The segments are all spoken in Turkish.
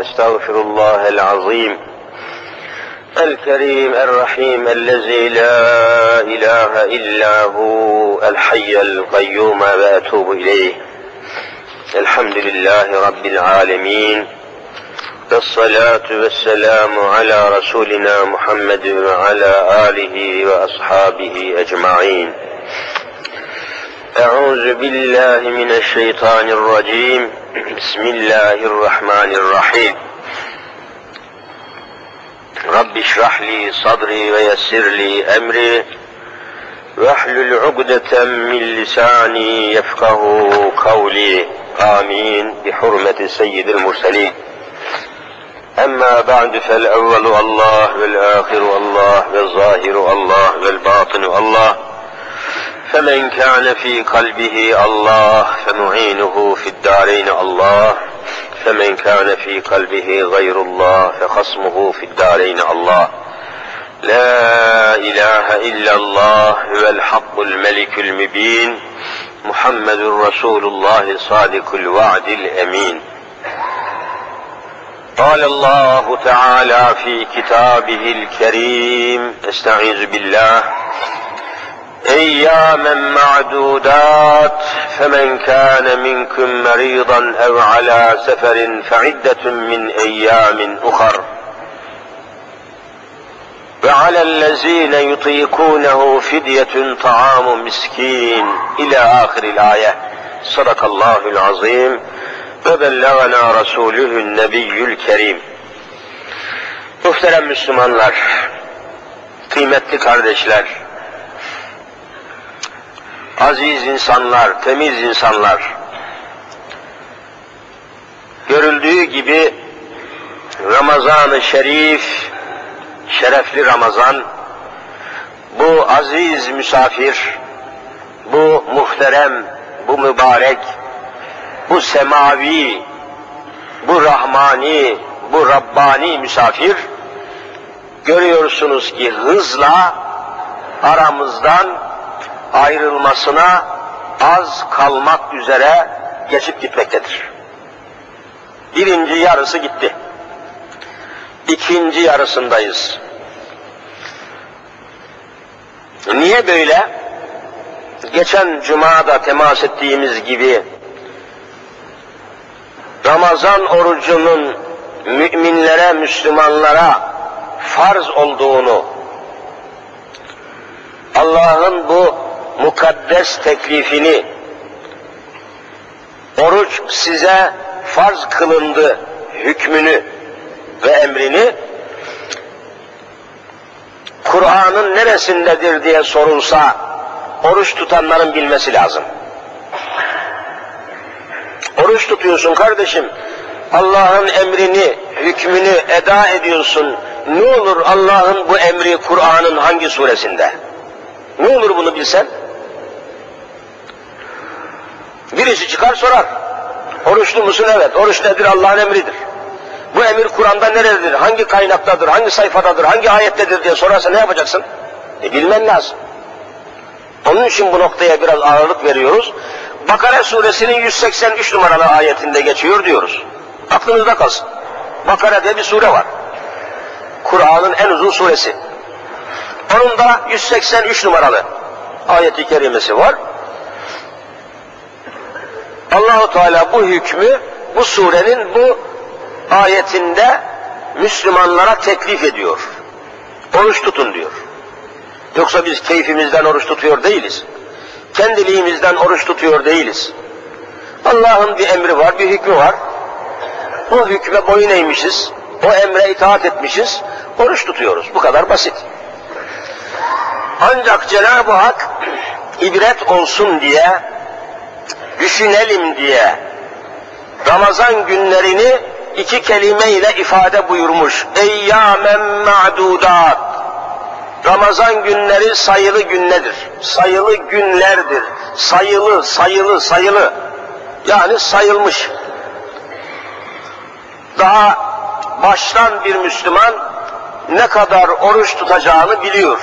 استغفر الله العظيم الكريم الرحيم الذي لا إله إلا هو الحي القيوم وأتوب إليه. الحمد لله رب العالمين والصلاة والسلام على رسولنا محمد وعلى آله وأصحابه أجمعين. أعوذ بالله من الشيطان الرجيم. بسم الله الرحمن الرحيم. رب اشرح لي صدري ويسر لي أمري. واحلل عقدة من لساني يفقه قولي. آمين. بحرمة سيد المرسلين. أما بعد فالأول الله والآخر الله والظاهر الله والباطن الله. فمن كان في قلبه الله فمعينه في الدارين الله. فمن كان في قلبه غير الله فخصمه في الدارين الله. لا إله إلا الله هو الحق الملك المبين محمد رسول الله صادق الوعد الأمين. قال الله تعالى في كتابه الكريم استعيذ بالله أياما معدودات فمن كان منكم مريضا أو على سفر فعدة من أيام أخر. وعلى الذين يطيقونه فدية طعام مسكين. إلى آخر الآية. صدق الله العظيم. وبلغنا رسوله النبي الكريم. Muhterem Müslümanlar, kıymetli kardeşler, aziz insanlar, temiz insanlar, görüldüğü gibi Ramazan-ı Şerif, şerefli Ramazan, bu aziz misafir, bu muhterem, bu mübarek, bu semavi, bu rahmani, bu Rabbani misafir, görüyorsunuz ki hızla aramızdan ayrılmasına az kalmak üzere geçip gitmektedir. Birinci yarısı gitti. İkinci yarısındayız. Niye böyle? Geçen cumada temas ettiğimiz gibi Ramazan orucunun müminlere, Müslümanlara farz olduğunu, Allah'ın bu mukaddes teklifini, oruç size farz kılındı hükmünü ve emrini, Kur'an'ın neresindedir diye sorulsa, oruç tutanların bilmesi lazım. Oruç tutuyorsun kardeşim, Allah'ın emrini, hükmünü eda ediyorsun. Ne olur Allah'ın bu emri Kur'an'ın hangi suresinde? Ne olur bunu bilsen? Birisi çıkar sorar. Oruçlu musun? Evet. Oruç nedir? Allah'ın emridir. Bu emir Kur'an'da nerededir? Hangi kaynaktadır? Hangi sayfadadır? Hangi ayettedir diye sorarsa ne yapacaksın? E bilmen lazım. Onun için bu noktaya biraz ağırlık veriyoruz. Bakara suresinin 183 numaralı ayetinde geçiyor diyoruz. Aklınızda kalsın. Bakara diye bir sure var. Kur'an'ın en uzun suresi. Onun da 183 numaralı ayeti kerimesi var. Allahu Teala bu hükmü bu surenin bu ayetinde Müslümanlara teklif ediyor. Oruç tutun diyor. Yoksa biz keyfimizden oruç tutuyor değiliz. Kendiliğimizden oruç tutuyor değiliz. Allah'ın bir emri var, bir hükmü var. Bu hükme boyun eğmişiz, o emre itaat etmişiz, oruç tutuyoruz. Bu kadar basit. Ancak Cenab-ı Hak ibret olsun diye, düşünelim diye Ramazan günlerini iki kelime ile ifade buyurmuş. Eyyamen ma'dudat. Ramazan günleri sayılı günlerdir. Sayılı günlerdir. Sayılı, sayılı, sayılı. Yani sayılmış. Daha baştan bir Müslüman ne kadar oruç tutacağını biliyor.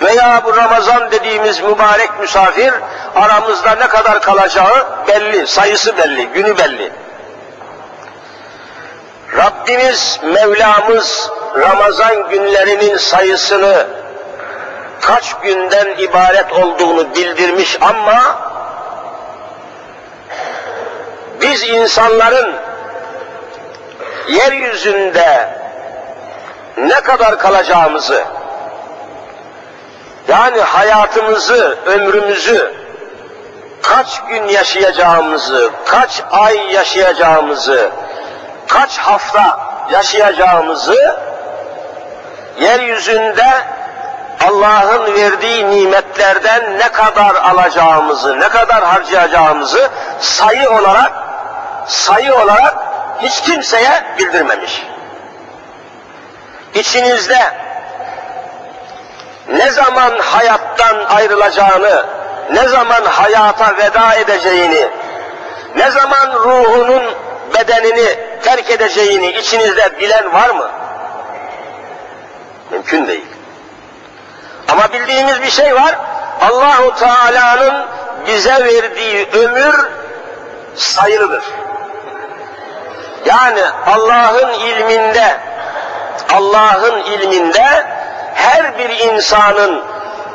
Veya bu Ramazan dediğimiz mübarek misafir aramızda ne kadar kalacağı belli, sayısı belli, günü belli. Rabbimiz, Mevlamız Ramazan günlerinin sayısını kaç günden ibaret olduğunu bildirmiş ama biz insanların yeryüzünde ne kadar kalacağımızı yani hayatımızı, ömrümüzü kaç gün yaşayacağımızı, kaç ay yaşayacağımızı, kaç hafta yaşayacağımızı yeryüzünde Allah'ın verdiği nimetlerden ne kadar alacağımızı, ne kadar harcayacağımızı sayı olarak sayı olarak hiç kimseye bildirmemiş. İçinizde ne zaman hayattan ayrılacağını, ne zaman hayata veda edeceğini, ne zaman ruhunun bedenini terk edeceğini içinizde bilen var mı? Mümkün değil. Ama bildiğimiz bir şey var. Allahu Teala'nın bize verdiği ömür sayılıdır. Yani Allah'ın ilminde Allah'ın ilminde her bir insanın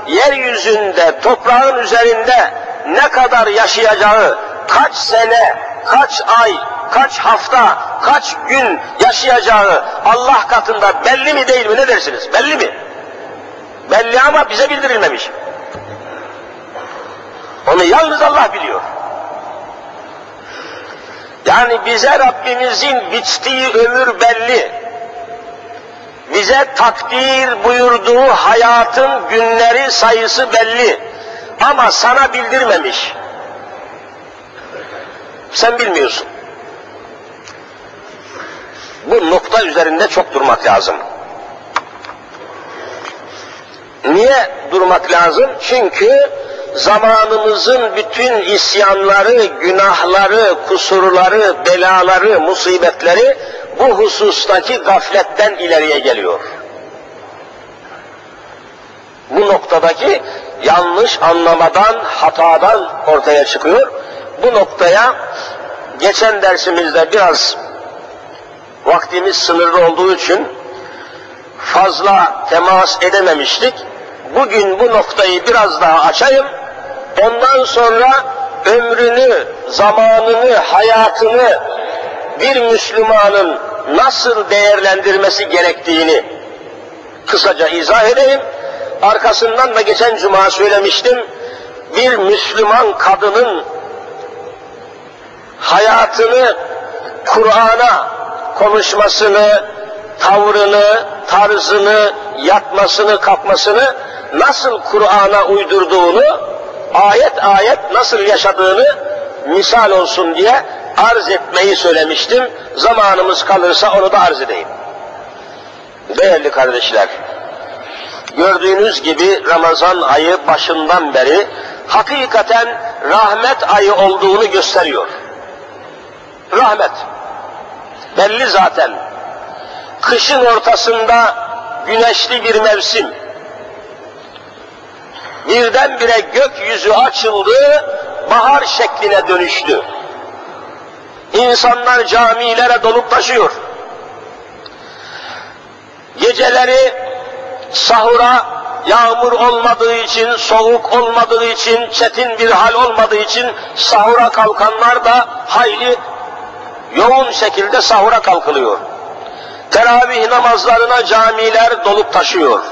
yeryüzünde, toprağın üzerinde ne kadar yaşayacağı, kaç sene, kaç ay, kaç hafta, kaç gün yaşayacağı Allah katında belli mi değil mi ne dersiniz? Belli mi? Belli ama bize bildirilmemiş. Onu yalnız Allah biliyor. Yani bize Rabbimizin biçtiği ömür belli. Bize takdir buyurduğu hayatın günleri sayısı belli. Ama sana bildirmemiş. Sen bilmiyorsun. Bu nokta üzerinde çok durmak lazım. Niye durmak lazım? Çünkü zamanımızın bütün isyanları, günahları, kusurları, belaları, musibetleri bu husustaki gafletten ileriye geliyor. Bu noktadaki yanlış anlamadan, hatadan ortaya çıkıyor. Bu noktaya geçen dersimizde biraz vaktimiz sınırlı olduğu için fazla temas edememiştik. Bugün bu noktayı biraz daha açayım. Ondan sonra ömrünü, zamanını, hayatını bir Müslümanın nasıl değerlendirmesi gerektiğini kısaca izah edeyim. Arkasından da geçen cuma söylemiştim. Bir Müslüman kadının hayatını Kur'an'a konuşmasını, tavrını, tarzını, yatmasını, kalkmasını nasıl Kur'an'a uydurduğunu, ayet ayet nasıl yaşadığını misal olsun diye arz etmeyi söylemiştim. Zamanımız kalırsa onu da arz edeyim. Değerli kardeşler, gördüğünüz gibi Ramazan ayı başından beri hakikaten rahmet ayı olduğunu gösteriyor. Rahmet. Belli zaten. Kışın ortasında güneşli bir mevsim. Birdenbire gökyüzü açıldı, bahar şekline dönüştü. İnsanlar camilere dolup taşıyor. Geceleri sahura yağmur olmadığı için, soğuk olmadığı için, çetin bir hal olmadığı için sahura kalkanlar da hayli yoğun şekilde sahura kalkılıyor. Teravih namazlarına camiler dolup taşıyor.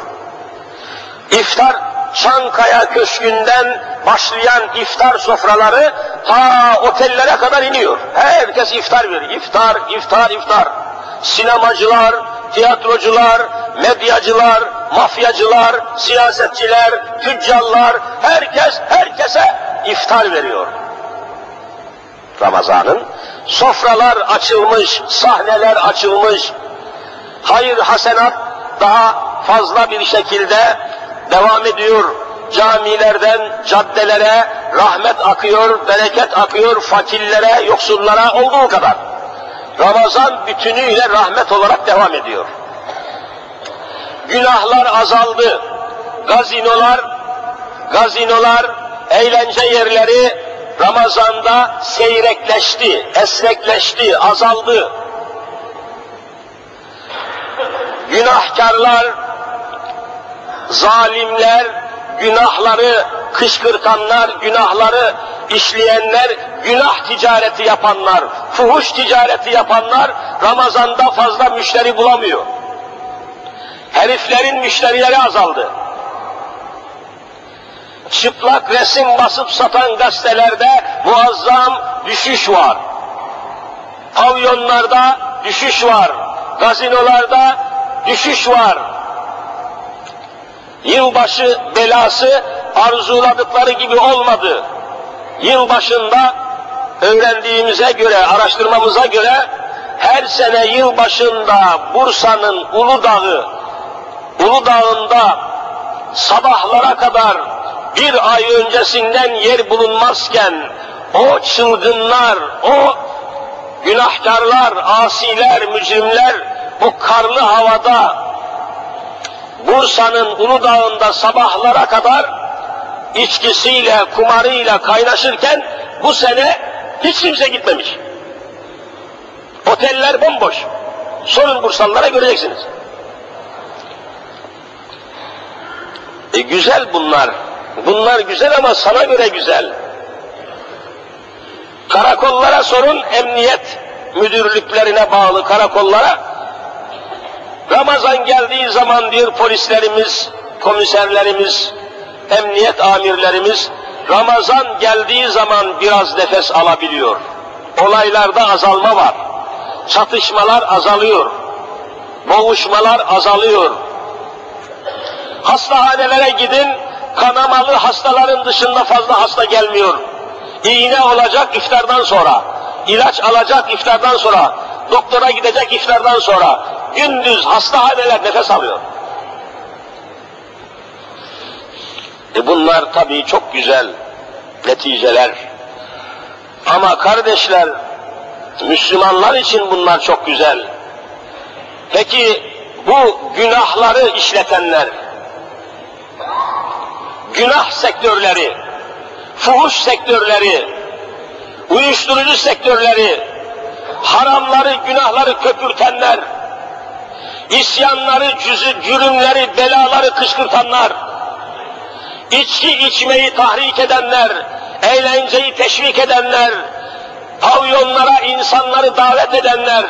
İftar Çankaya Köşkü'nden başlayan iftar sofraları ta otellere kadar iniyor. Herkes iftar veriyor. İftar, iftar, iftar. Sinemacılar, tiyatrocular, medyacılar, mafyacılar, siyasetçiler, tüccarlar, herkes herkese iftar veriyor. Ramazan'ın sofralar açılmış, sahneler açılmış, hayır hasenat daha fazla bir şekilde devam ediyor. Camilerden caddelere rahmet akıyor, bereket akıyor, fakirlere, yoksullara olduğu kadar. Ramazan bütünüyle rahmet olarak devam ediyor. Günahlar azaldı. Gazinolar, gazinolar, eğlence yerleri Ramazan'da seyrekleşti, esrekleşti, azaldı. günahkarlar, zalimler, günahları kışkırtanlar, günahları işleyenler, günah ticareti yapanlar, fuhuş ticareti yapanlar Ramazan'da fazla müşteri bulamıyor. Heriflerin müşterileri azaldı. Çıplak resim basıp satan gazetelerde muazzam düşüş var. Pavyonlarda düşüş var. Gazinolarda düşüş var. Yılbaşı belası arzuladıkları gibi olmadı. Yılbaşında öğrendiğimize göre, araştırmamıza göre her sene yılbaşında Bursa'nın Uludağ'ı, Uludağ'ında sabahlara kadar bir ay öncesinden yer bulunmazken o çılgınlar, o günahkarlar, asiler, mücrimler o karlı havada Bursa'nın Uludağ'ında sabahlara kadar içkisiyle, kumarıyla kaynaşırken bu sene hiç kimse gitmemiş. Oteller bomboş. Sorun Bursalılara göreceksiniz. E güzel bunlar. Bunlar güzel ama sana göre güzel. Karakollara sorun, emniyet müdürlüklerine bağlı karakollara. Ramazan geldiği zaman diyor polislerimiz, komiserlerimiz, emniyet amirlerimiz, Ramazan geldiği zaman biraz nefes alabiliyor. Olaylarda azalma var. Çatışmalar azalıyor. Boğuşmalar azalıyor. Hastahanelere gidin, kanamalı hastaların dışında fazla hasta gelmiyor. İğne olacak iftardan sonra, ilaç alacak iftardan sonra, doktora gidecek iftardan sonra, gündüz hastahaneler nefes alıyor. E bunlar tabii çok güzel neticeler. Ama kardeşler, Müslümanlar için bunlar çok güzel. Peki bu günahları işletenler, günah sektörleri, fuhuş sektörleri, uyuşturucu sektörleri, haramları, günahları köpürtenler, isyanları, cüzü, cürümleri, belaları kışkırtanlar, içki içmeyi tahrik edenler, eğlenceyi teşvik edenler, pavyonlara insanları davet edenler,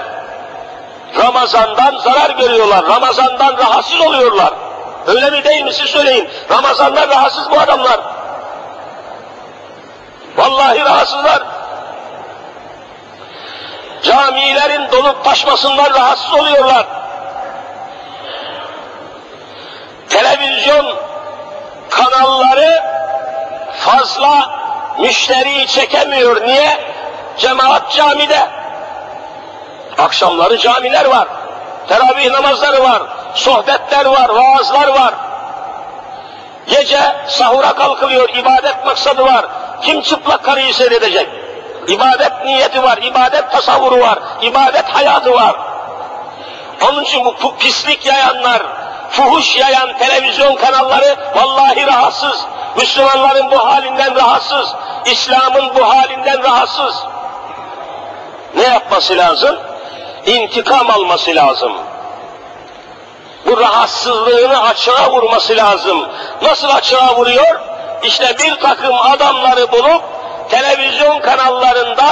Ramazan'dan zarar görüyorlar, Ramazan'dan rahatsız oluyorlar. Öyle mi değil mi siz söyleyin. Ramazan'dan rahatsız bu adamlar. Vallahi rahatsızlar. Camilerin dolup taşmasından rahatsız oluyorlar. Televizyon kanalları fazla müşteriyi çekemiyor. Niye? Cemaat camide. Akşamları camiler var. Teravih namazları var. Sohbetler var, vaazlar var. Gece sahura kalkılıyor, ibadet maksadı var. Kim çıplak karıyı seyredecek? İbadet niyeti var, ibadet tasavvuru var, ibadet hayatı var. Onun için bu pislik yayanlar, fuhuş yayan televizyon kanalları vallahi rahatsız. Müslümanların bu halinden rahatsız. İslam'ın bu halinden rahatsız. Ne yapması lazım? İntikam alması lazım. Bu rahatsızlığını açığa vurması lazım. Nasıl açığa vuruyor? İşte bir takım adamları bulup televizyon kanallarında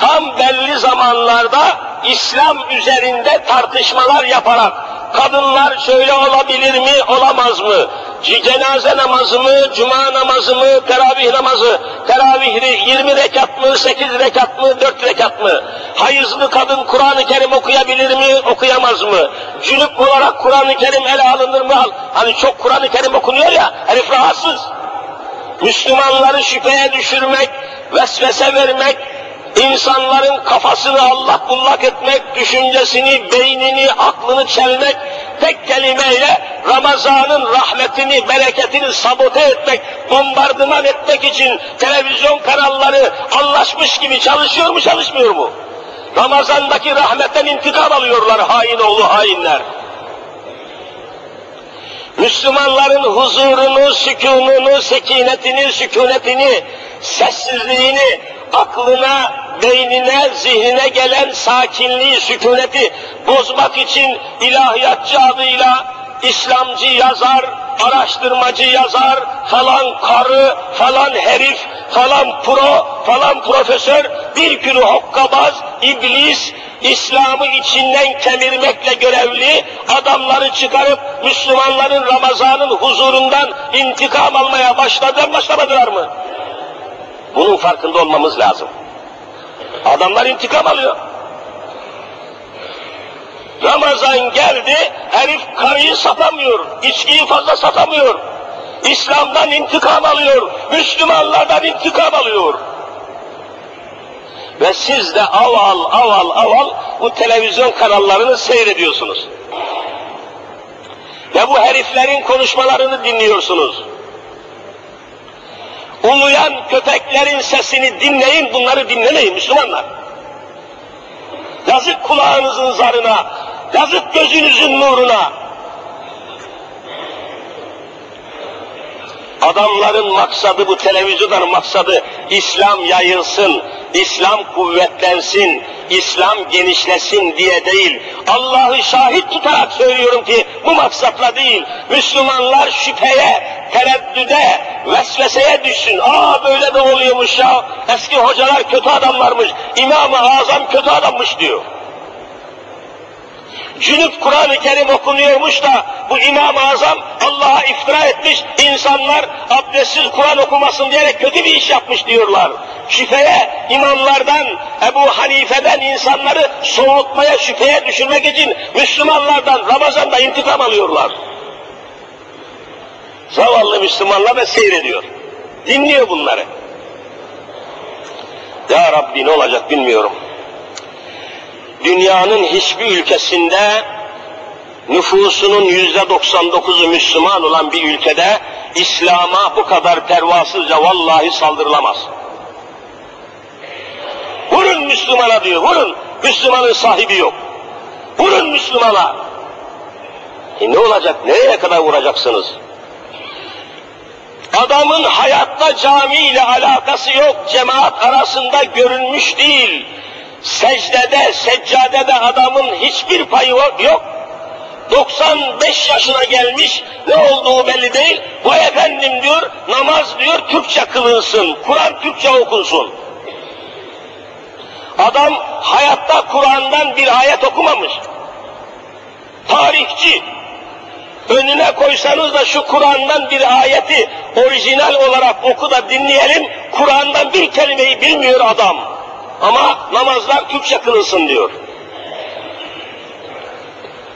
tam belli zamanlarda İslam üzerinde tartışmalar yaparak kadınlar şöyle olabilir mi, olamaz mı? Cenaze namazı mı, cuma namazı mı, teravih namazı, teravih 20 rekat mı, 8 rekat mı, 4 rekat mı? Hayızlı kadın Kur'an-ı Kerim okuyabilir mi, okuyamaz mı? Cünüp olarak Kur'an-ı Kerim ele alınır mı? Hani çok Kur'an-ı Kerim okunuyor ya, herif rahatsız. Müslümanları şüpheye düşürmek, vesvese vermek, insanların kafasını allak bullak etmek, düşüncesini, beynini, aklını çelmek, tek kelimeyle Ramazan'ın rahmetini, bereketini sabote etmek, bombardıman etmek için televizyon kanalları anlaşmış gibi çalışıyor mu, çalışmıyor mu? Ramazan'daki rahmetten intikam alıyorlar hain oğlu hainler. Müslümanların huzurunu, sükununu, sekinetini, sükunetini, sessizliğini, aklına, beynine, zihnine gelen sakinliği, sükuneti bozmak için ilahiyatçı adıyla İslamcı yazar, araştırmacı yazar, falan karı, falan herif, falan pro, falan profesör, bir sürü hokkabaz, iblis, İslam'ı içinden kemirmekle görevli adamları çıkarıp Müslümanların Ramazan'ın huzurundan intikam almaya başladı, başlamadılar mı? Bunun farkında olmamız lazım. Adamlar intikam alıyor. Ramazan geldi, herif karıyı satamıyor, içkiyi fazla satamıyor. İslam'dan intikam alıyor, Müslümanlardan intikam alıyor. Ve siz de aval aval aval bu televizyon kanallarını seyrediyorsunuz. Ve bu heriflerin konuşmalarını dinliyorsunuz. Uluyan köpeklerin sesini dinleyin, bunları dinlemeyin Müslümanlar. Yazık kulağınızın zarına, yazık gözünüzün nuruna. Adamların maksadı bu televizyonların maksadı İslam yayılsın, İslam kuvvetlensin, İslam genişlesin diye değil. Allah'ı şahit tutarak söylüyorum ki bu maksatla değil. Müslümanlar şüpheye, tereddüde, vesveseye düşsün. Aa böyle de oluyormuş ya. Eski hocalar kötü adamlarmış. İmam-ı Azam kötü adammış diyor. Cünüp Kur'an-ı Kerim okunuyormuş da bu İmam-ı Azam Allah'a iftira etmiş, insanlar abdestsiz Kur'an okumasın diyerek kötü bir iş yapmış diyorlar. Şüpheye imamlardan, Ebu Hanife'den insanları soğutmaya, şüpheye düşürmek için Müslümanlardan Ramazan'da intikam alıyorlar. Zavallı Müslümanlar da seyrediyor. Dinliyor bunları. Ya Rabbi ne olacak bilmiyorum dünyanın hiçbir ülkesinde nüfusunun yüzde 99'u Müslüman olan bir ülkede İslam'a bu kadar pervasızca vallahi saldırılamaz. Vurun Müslümana diyor, vurun. Müslümanın sahibi yok. Vurun Müslümana. E ne olacak, nereye kadar vuracaksınız? Adamın hayatta cami ile alakası yok, cemaat arasında görünmüş değil secdede, seccadede adamın hiçbir payı yok. 95 yaşına gelmiş, ne olduğu belli değil. Bu efendim diyor, namaz diyor Türkçe kılınsın, Kur'an Türkçe okunsun. Adam hayatta Kur'an'dan bir ayet okumamış. Tarihçi. Önüne koysanız da şu Kur'an'dan bir ayeti orijinal olarak oku da dinleyelim. Kur'an'dan bir kelimeyi bilmiyor adam. Ama namazlar Türkçe kılılsın diyor.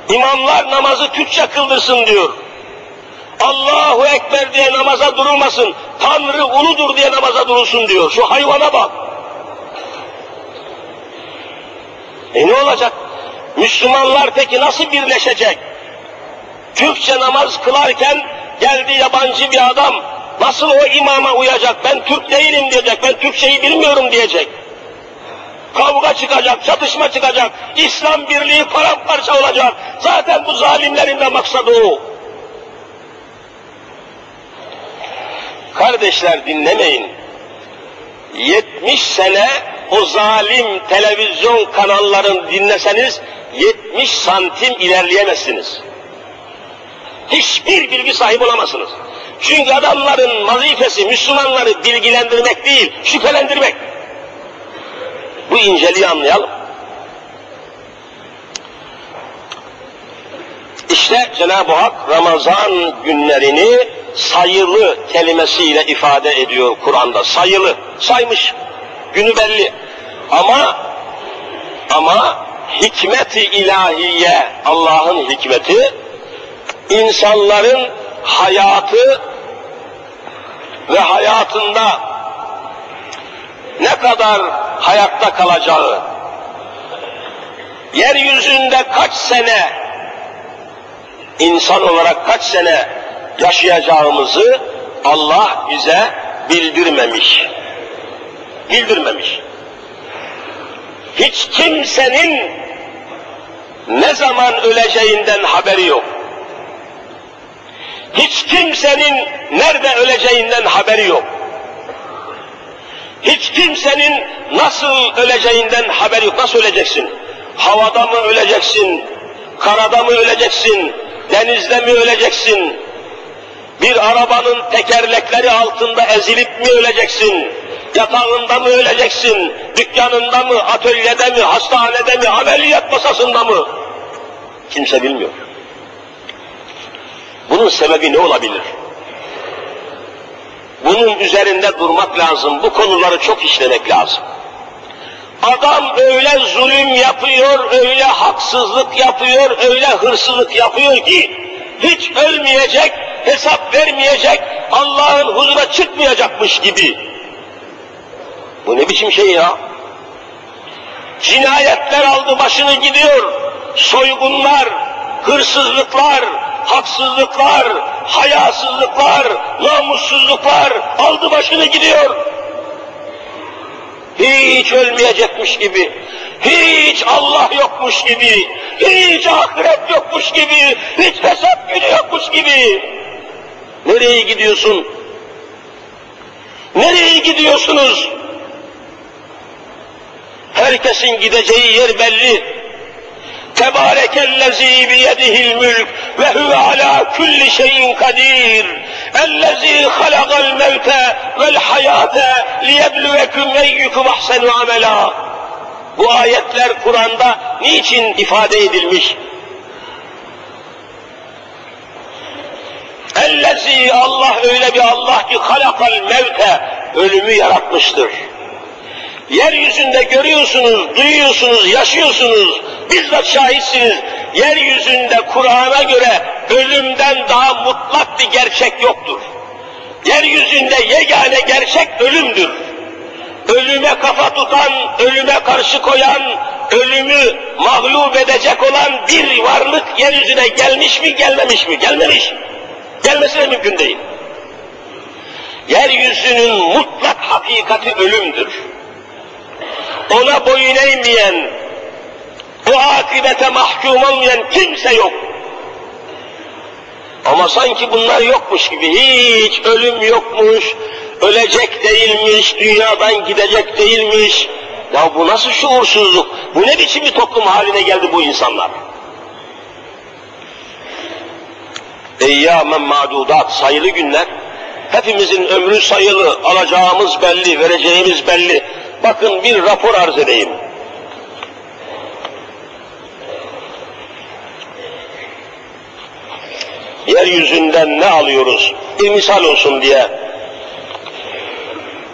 İmamlar namazı Türkçe kıldırsın diyor. Allahu Ekber diye namaza durulmasın, Tanrı uludur diye namaza durulsun diyor. Şu hayvana bak. E ne olacak? Müslümanlar peki nasıl birleşecek? Türkçe namaz kılarken geldi yabancı bir adam, nasıl o imama uyacak? Ben Türk değilim diyecek, ben Türkçeyi bilmiyorum diyecek. Kavga çıkacak, çatışma çıkacak, İslam birliği paramparça olacak. Zaten bu zalimlerin de maksadı o. Kardeşler dinlemeyin. 70 sene o zalim televizyon kanallarını dinleseniz 70 santim ilerleyemezsiniz. Hiçbir bilgi sahibi olamazsınız. Çünkü adamların vazifesi Müslümanları bilgilendirmek değil, şüphelendirmek. Bu inceliği anlayalım. İşte Cenab-ı Hak Ramazan günlerini sayılı kelimesiyle ifade ediyor Kur'an'da. Sayılı, saymış. Günü belli. Ama ama hikmeti ilahiye, Allah'ın hikmeti insanların hayatı ve hayatında ne kadar hayatta kalacağı, yeryüzünde kaç sene insan olarak kaç sene yaşayacağımızı Allah bize bildirmemiş. Bildirmemiş. Hiç kimsenin ne zaman öleceğinden haberi yok. Hiç kimsenin nerede öleceğinden haberi yok. Hiç kimsenin nasıl öleceğinden haberi yok. Nasıl öleceksin? Havada mı öleceksin? Karada mı öleceksin? Denizde mi öleceksin? Bir arabanın tekerlekleri altında ezilip mi öleceksin? Yatağında mı öleceksin? Dükkanında mı, atölyede mi, hastanede mi, ameliyat masasında mı? Kimse bilmiyor. Bunun sebebi ne olabilir? Bunun üzerinde durmak lazım. Bu konuları çok işlemek lazım. Adam öyle zulüm yapıyor, öyle haksızlık yapıyor, öyle hırsızlık yapıyor ki hiç ölmeyecek, hesap vermeyecek, Allah'ın huzuruna çıkmayacakmış gibi. Bu ne biçim şey ya? Cinayetler aldı başını gidiyor, soygunlar, hırsızlıklar, haksızlıklar, hayasızlıklar, namussuzluklar aldı başını gidiyor. Hiç ölmeyecekmiş gibi, hiç Allah yokmuş gibi, hiç ahiret yokmuş gibi, hiç hesap günü yokmuş gibi. Nereye gidiyorsun? Nereye gidiyorsunuz? Herkesin gideceği yer belli. Tebarekellezî biyedihil mülk ve huve alâ kulli şeyin kadir. Ellezî halakal mevte vel hayâte liyebluvekum eyyukum ahsenu amela. Bu ayetler Kur'an'da niçin ifade edilmiş? Ellezî Allah öyle bir Allah ki halakal mevte ölümü yaratmıştır. Yeryüzünde görüyorsunuz, duyuyorsunuz, yaşıyorsunuz, bizzat şahitsiniz. Yeryüzünde Kur'an'a göre ölümden daha mutlak bir gerçek yoktur. Yeryüzünde yegane gerçek ölümdür. Ölüme kafa tutan, ölüme karşı koyan, ölümü mağlup edecek olan bir varlık yeryüzüne gelmiş mi, gelmemiş mi? Gelmemiş. Gelmesi de mümkün değil. Yeryüzünün mutlak hakikati ölümdür ona boyun eğmeyen, o akibete mahkum olmayan kimse yok. Ama sanki bunlar yokmuş gibi, hiç ölüm yokmuş, ölecek değilmiş, dünyadan gidecek değilmiş. Ya bu nasıl şuursuzluk, bu ne biçim bir toplum haline geldi bu insanlar? Eyyamen madudat, sayılı günler, hepimizin ömrü sayılı, alacağımız belli, vereceğimiz belli. Bakın bir rapor arz edeyim. Yeryüzünden ne alıyoruz? Bir misal olsun diye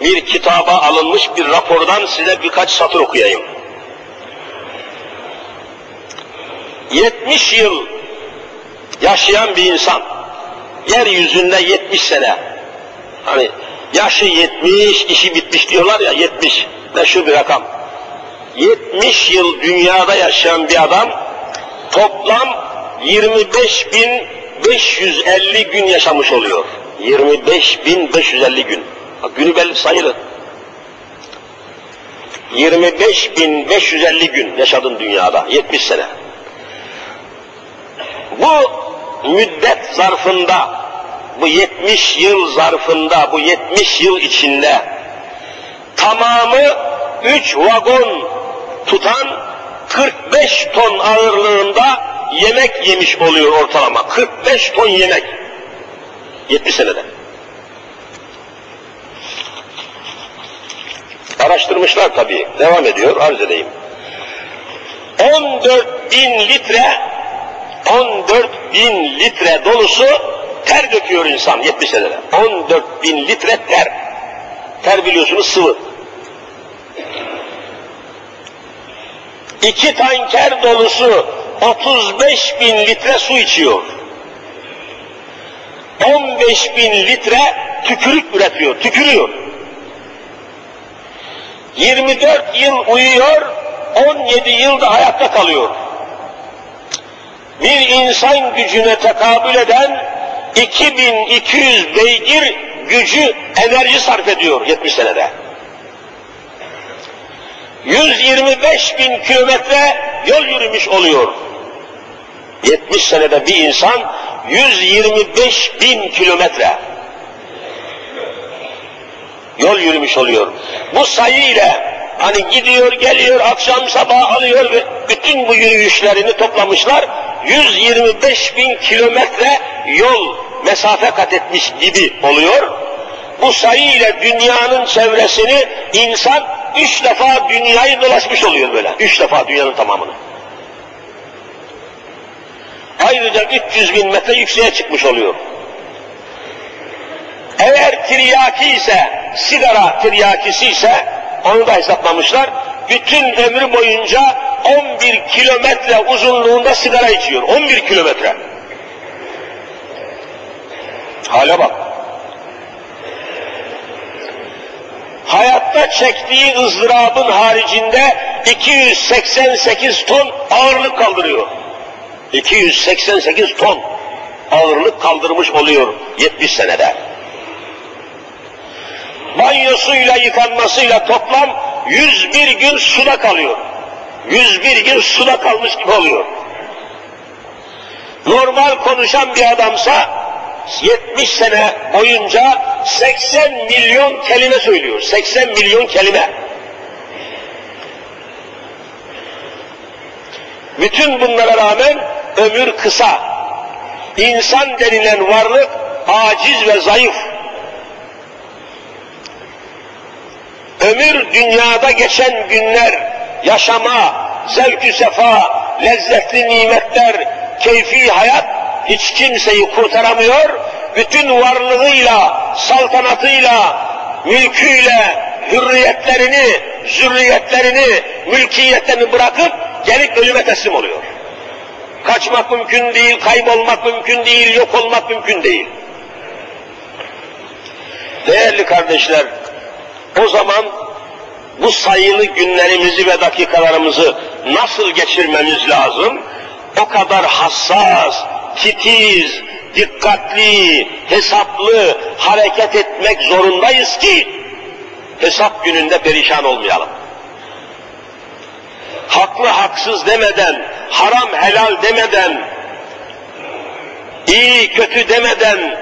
bir kitaba alınmış bir rapordan size birkaç satır okuyayım. 70 yıl yaşayan bir insan, yeryüzünde 70 sene, hani yaşı 70, işi bitmiş diyorlar ya 70, meşhur bir rakam. 70 yıl dünyada yaşayan bir adam toplam 25.550 gün yaşamış oluyor. 25.550 gün. Bak, günü belli sayılı. 25.550 gün yaşadın dünyada, 70 sene. Bu müddet zarfında, bu 70 yıl zarfında, bu 70 yıl içinde tamamı 3 vagon tutan 45 ton ağırlığında yemek yemiş oluyor ortalama. 45 ton yemek. 70 senede. Araştırmışlar tabii. Devam ediyor. Arz edeyim. 14 bin litre 14 bin litre dolusu ter döküyor insan 70 senede. 14 bin litre ter. Ter biliyorsunuz sıvı. İki tanker dolusu 35 bin litre su içiyor. 15 bin litre tükürük üretiyor, tükürüyor. 24 yıl uyuyor, 17 yılda hayatta kalıyor. Bir insan gücüne tekabül eden 2200 beygir gücü enerji sarf ediyor 70 senede. 125 bin kilometre yol yürümüş oluyor. 70 senede bir insan 125 bin kilometre yol yürümüş oluyor. Bu sayı ile hani gidiyor geliyor akşam sabah alıyor ve bütün bu yürüyüşlerini toplamışlar 125 bin kilometre yol mesafe kat etmiş gibi oluyor. Bu sayı ile dünyanın çevresini insan üç defa dünyayı dolaşmış oluyor böyle. Üç defa dünyanın tamamını. Ayrıca 300 bin metre yükseğe çıkmış oluyor. Eğer tiryaki ise, sigara tiryakisi ise onu da hesaplamışlar. Bütün ömrü boyunca 11 kilometre uzunluğunda sigara içiyor. 11 kilometre. Hale bak. Hayatta çektiği ızdırabın haricinde 288 ton ağırlık kaldırıyor. 288 ton ağırlık kaldırmış oluyor 70 senede. Banyosuyla yıkanmasıyla toplam 101 gün suda kalıyor. 101 gün suda kalmış gibi oluyor. Normal konuşan bir adamsa 70 sene boyunca 80 milyon kelime söylüyor. 80 milyon kelime. Bütün bunlara rağmen ömür kısa. İnsan denilen varlık aciz ve zayıf. Ömür dünyada geçen günler, yaşama, zevk sefa, lezzetli nimetler, keyfi hayat hiç kimseyi kurtaramıyor. Bütün varlığıyla, saltanatıyla, mülküyle, hürriyetlerini, zürriyetlerini, mülkiyetlerini bırakıp gelip ölüme teslim oluyor. Kaçmak mümkün değil, kaybolmak mümkün değil, yok olmak mümkün değil. Değerli kardeşler, o zaman bu sayılı günlerimizi ve dakikalarımızı nasıl geçirmemiz lazım? O kadar hassas, titiz, dikkatli, hesaplı hareket etmek zorundayız ki hesap gününde perişan olmayalım. Haklı haksız demeden, haram helal demeden, iyi kötü demeden,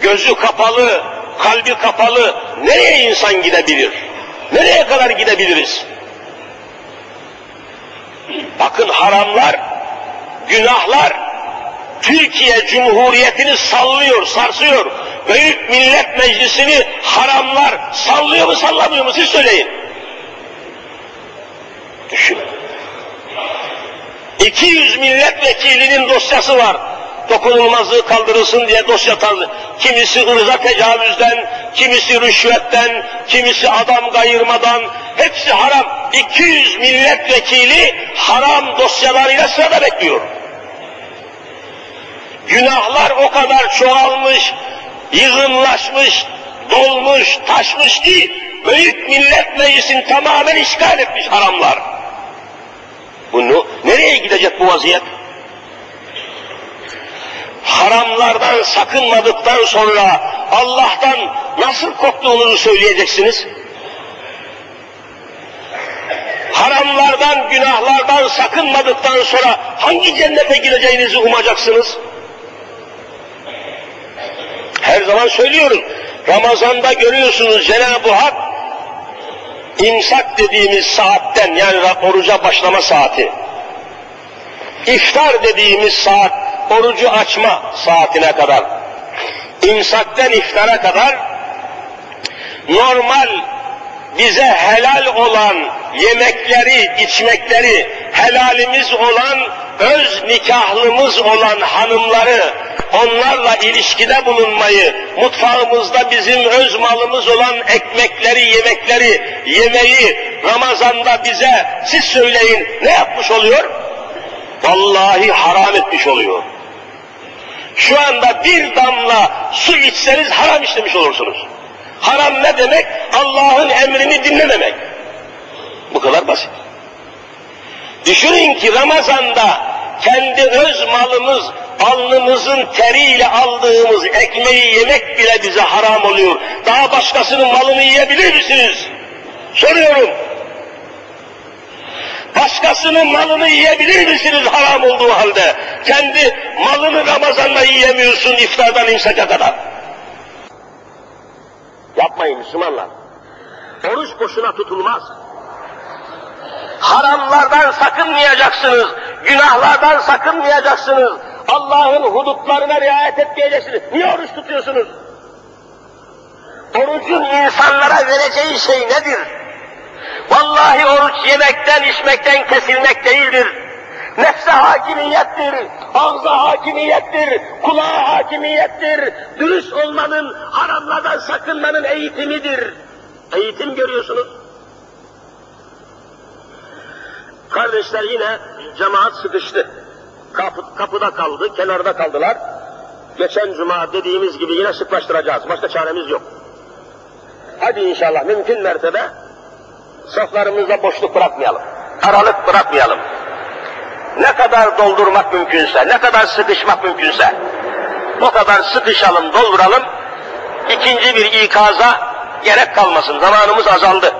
gözü kapalı, kalbi kapalı nereye insan gidebilir? Nereye kadar gidebiliriz? Bakın haramlar, günahlar Türkiye Cumhuriyeti'ni sallıyor, sarsıyor. Büyük Millet Meclisi'ni haramlar sallıyor mu sallamıyor mu siz söyleyin. Düşünün. 200 milletvekilinin dosyası var dokunulmazlığı kaldırılsın diye dosya tarzı. Kimisi ırza tecavüzden, kimisi rüşvetten, kimisi adam kayırmadan, hepsi haram. 200 milletvekili haram dosyalarıyla sırada bekliyor. Günahlar o kadar çoğalmış, yığınlaşmış, dolmuş, taşmış ki Büyük Millet Meclisi'ni tamamen işgal etmiş haramlar. Bunu nereye gidecek bu vaziyet? haramlardan sakınmadıktan sonra Allah'tan nasıl korktuğunuzu söyleyeceksiniz? Haramlardan, günahlardan sakınmadıktan sonra hangi cennete gireceğinizi umacaksınız? Her zaman söylüyorum. Ramazanda görüyorsunuz Cenab-ı Hak imsak dediğimiz saatten yani oruca başlama saati, iftar dediğimiz saat orucu açma saatine kadar, imsakten iftara kadar normal bize helal olan yemekleri, içmekleri, helalimiz olan, öz nikahlımız olan hanımları, onlarla ilişkide bulunmayı, mutfağımızda bizim öz malımız olan ekmekleri, yemekleri, yemeği Ramazan'da bize siz söyleyin ne yapmış oluyor? Vallahi haram etmiş oluyor. Şu anda bir damla su içseniz haram işlemiş olursunuz. Haram ne demek? Allah'ın emrini dinlememek. Bu kadar basit. Düşünün ki Ramazan'da kendi öz malımız, alnımızın teriyle aldığımız ekmeği yemek bile bize haram oluyor. Daha başkasının malını yiyebilir misiniz? Soruyorum. Başkasının malını yiyebilir misiniz haram olduğu halde? Kendi malını Ramazan'da yiyemiyorsun iftardan imsaka kadar. Yapmayın Müslümanlar. Oruç boşuna tutulmaz. Haramlardan sakınmayacaksınız, günahlardan sakınmayacaksınız, Allah'ın hudutlarına riayet etmeyeceksiniz. Niye oruç tutuyorsunuz? Orucun insanlara vereceği şey nedir? Vallahi oruç yemekten, içmekten kesilmek değildir. Nefse hakimiyettir, ağza hakimiyettir, kulağa hakimiyettir. Dürüst olmanın, haramlardan sakınmanın eğitimidir. Eğitim görüyorsunuz. Kardeşler yine cemaat sıkıştı. Kapı, kapıda kaldı, kenarda kaldılar. Geçen cuma dediğimiz gibi yine sıklaştıracağız. Başka çaremiz yok. Hadi inşallah mümkün mertebe saflarımızda boşluk bırakmayalım. Aralık bırakmayalım. Ne kadar doldurmak mümkünse, ne kadar sıkışmak mümkünse o kadar sıkışalım, dolduralım. İkinci bir ikaza gerek kalmasın. Zamanımız azaldı.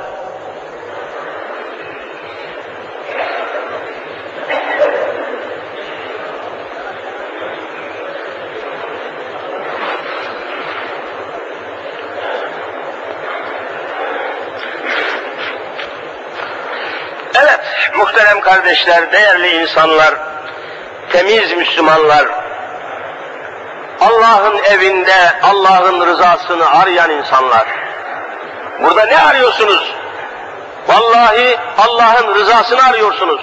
Evet, muhterem kardeşler, değerli insanlar, temiz Müslümanlar, Allah'ın evinde Allah'ın rızasını arayan insanlar. Burada ne arıyorsunuz? Vallahi Allah'ın rızasını arıyorsunuz.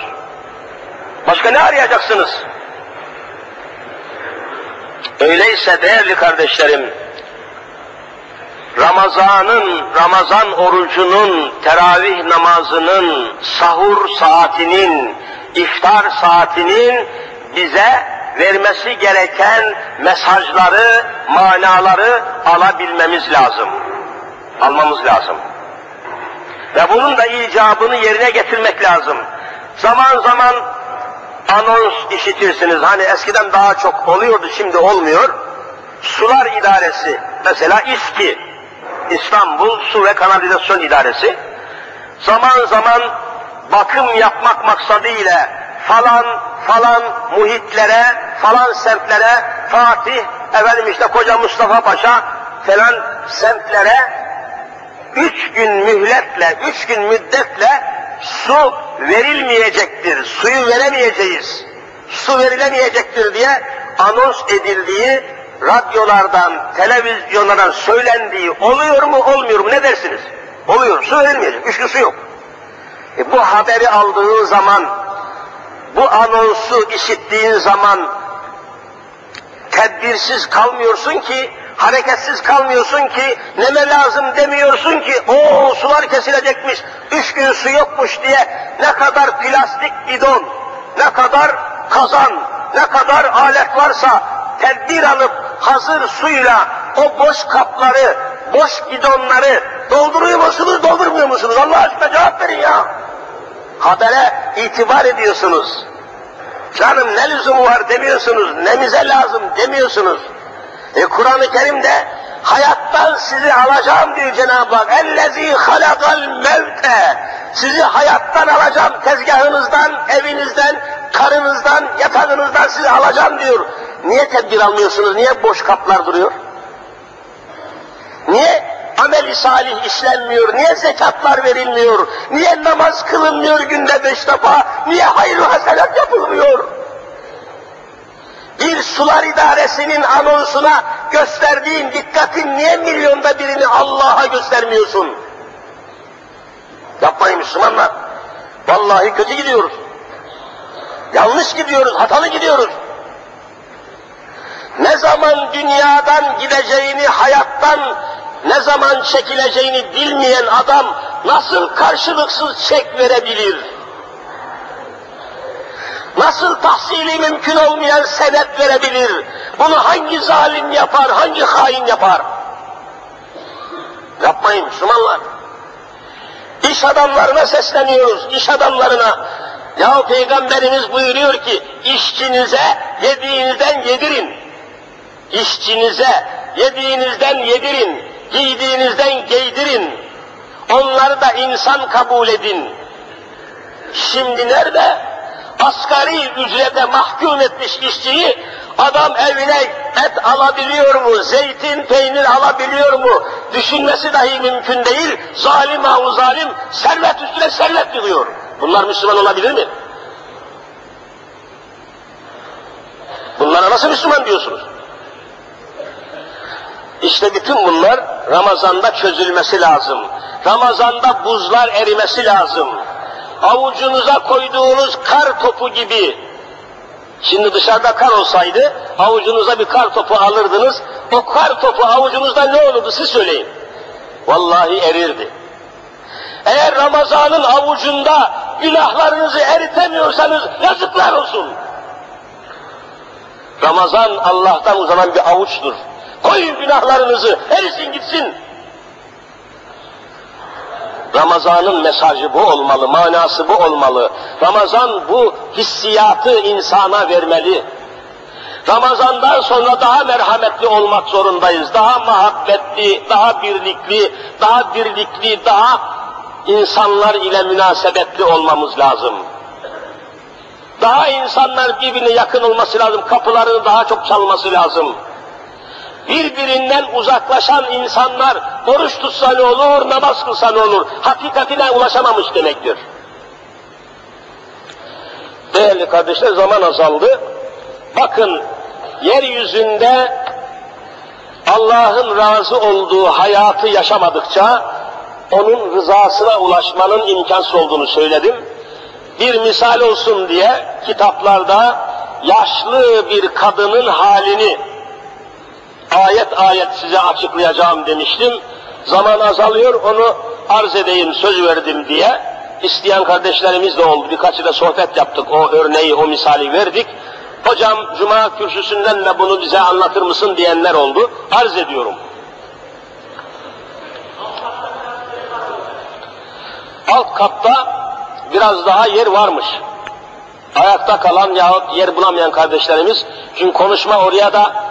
Başka ne arayacaksınız? Öyleyse değerli kardeşlerim, Ramazan'ın, Ramazan orucunun, teravih namazının, sahur saatinin, iftar saatinin bize vermesi gereken mesajları, manaları alabilmemiz lazım. Almamız lazım. Ve bunun da icabını yerine getirmek lazım. Zaman zaman anons işitirsiniz. Hani eskiden daha çok oluyordu, şimdi olmuyor. Sular İdaresi, mesela İSKİ, İstanbul Su ve Kanalizasyon İdaresi, zaman zaman bakım yapmak maksadıyla falan falan muhitlere, falan semtlere, Fatih, efendim işte Koca Mustafa Paşa falan semtlere üç gün mühletle, üç gün müddetle su verilmeyecektir, suyu veremeyeceğiz, su verilemeyecektir diye anons edildiği, radyolardan, televizyonlardan söylendiği oluyor mu olmuyor mu ne dersiniz? Oluyor, su verilmeyecek, üç gün su yok. E bu haberi aldığın zaman, bu anonsu işittiğin zaman tedbirsiz kalmıyorsun ki, hareketsiz kalmıyorsun ki, neme lazım demiyorsun ki, o sular kesilecekmiş, üç gün su yokmuş diye ne kadar plastik bidon, ne kadar kazan, ne kadar alet varsa tedbir alıp hazır suyla o boş kapları, boş bidonları dolduruyor musunuz, doldurmuyor musunuz? Allah aşkına cevap verin ya. Habere itibar ediyorsunuz. Canım ne lüzumu var demiyorsunuz, nemize lazım demiyorsunuz. E Kur'an-ı Kerim'de hayattan sizi alacağım diyor Cenab-ı Hak. Ellezî halakal mevte. Sizi hayattan alacağım, tezgahınızdan, evinizden, karınızdan, yatağınızdan sizi alacağım diyor. Niye tedbir almıyorsunuz? Niye boş kaplar duruyor? Niye amel-i salih işlenmiyor? Niye zekatlar verilmiyor? Niye namaz kılınmıyor günde beş defa? Niye hayır hasenat yapılmıyor? Bir sular idaresinin anonsuna gösterdiğin dikkatin niye milyonda birini Allah'a göstermiyorsun? Yapmayın Müslümanlar. Vallahi kötü gidiyoruz. Yanlış gidiyoruz, hatalı gidiyoruz. Ne zaman dünyadan gideceğini, hayattan ne zaman çekileceğini bilmeyen adam nasıl karşılıksız çek verebilir? Nasıl tahsili mümkün olmayan senet verebilir? Bunu hangi zalim yapar, hangi hain yapar? Yapmayın Müslümanlar. İş adamlarına sesleniyoruz, iş adamlarına. Ya Peygamberimiz buyuruyor ki, işçinize yediğinizden yedirin. İşçinize yediğinizden yedirin, giydiğinizden giydirin. Onları da insan kabul edin. Şimdi nerede? Asgari ücrete mahkum etmiş işçiyi adam evine et alabiliyor mu, zeytin, peynir alabiliyor mu? Düşünmesi dahi mümkün değil. Zalim ha zalim, servet üstüne servet yığıyor. Bunlar Müslüman olabilir mi? Bunlara nasıl Müslüman diyorsunuz? İşte bütün bunlar Ramazan'da çözülmesi lazım. Ramazan'da buzlar erimesi lazım. Avucunuza koyduğunuz kar topu gibi, şimdi dışarıda kar olsaydı, avucunuza bir kar topu alırdınız, o kar topu avucunuzda ne olurdu siz söyleyin. Vallahi erirdi. Eğer Ramazan'ın avucunda günahlarınızı eritemiyorsanız yazıklar olsun. Ramazan Allah'tan uzanan bir avuçtur. Koyun günahlarınızı, erisin gitsin. Ramazan'ın mesajı bu olmalı, manası bu olmalı. Ramazan bu hissiyatı insana vermeli. Ramazan'dan sonra daha merhametli olmak zorundayız. Daha muhabbetli, daha birlikli, daha birlikli, daha insanlar ile münasebetli olmamız lazım. Daha insanlar birbirine yakın olması lazım, kapılarını daha çok çalması lazım birbirinden uzaklaşan insanlar oruç tutsa ne olur, namaz kılsa ne olur, hakikatine ulaşamamış demektir. Değerli kardeşler zaman azaldı. Bakın yeryüzünde Allah'ın razı olduğu hayatı yaşamadıkça onun rızasına ulaşmanın imkansız olduğunu söyledim. Bir misal olsun diye kitaplarda yaşlı bir kadının halini ayet ayet size açıklayacağım demiştim. Zaman azalıyor, onu arz edeyim, söz verdim diye. İsteyen kardeşlerimiz de oldu. Birkaçı da sohbet yaptık. O örneği, o misali verdik. Hocam Cuma kürsüsünden de bunu bize anlatır mısın diyenler oldu. Arz ediyorum. Alt katta biraz daha yer varmış. Ayakta kalan yahut yer bulamayan kardeşlerimiz, çünkü konuşma oraya da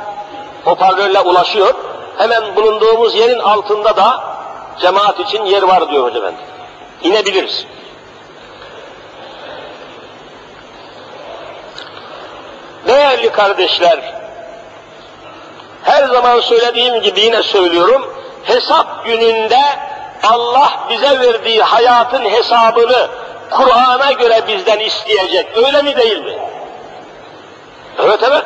hoparlörle ulaşıyor. Hemen bulunduğumuz yerin altında da cemaat için yer var diyor Hoca Efendi. İnebiliriz. Değerli kardeşler, her zaman söylediğim gibi yine söylüyorum, hesap gününde Allah bize verdiği hayatın hesabını Kur'an'a göre bizden isteyecek. Öyle mi değil mi? Evet evet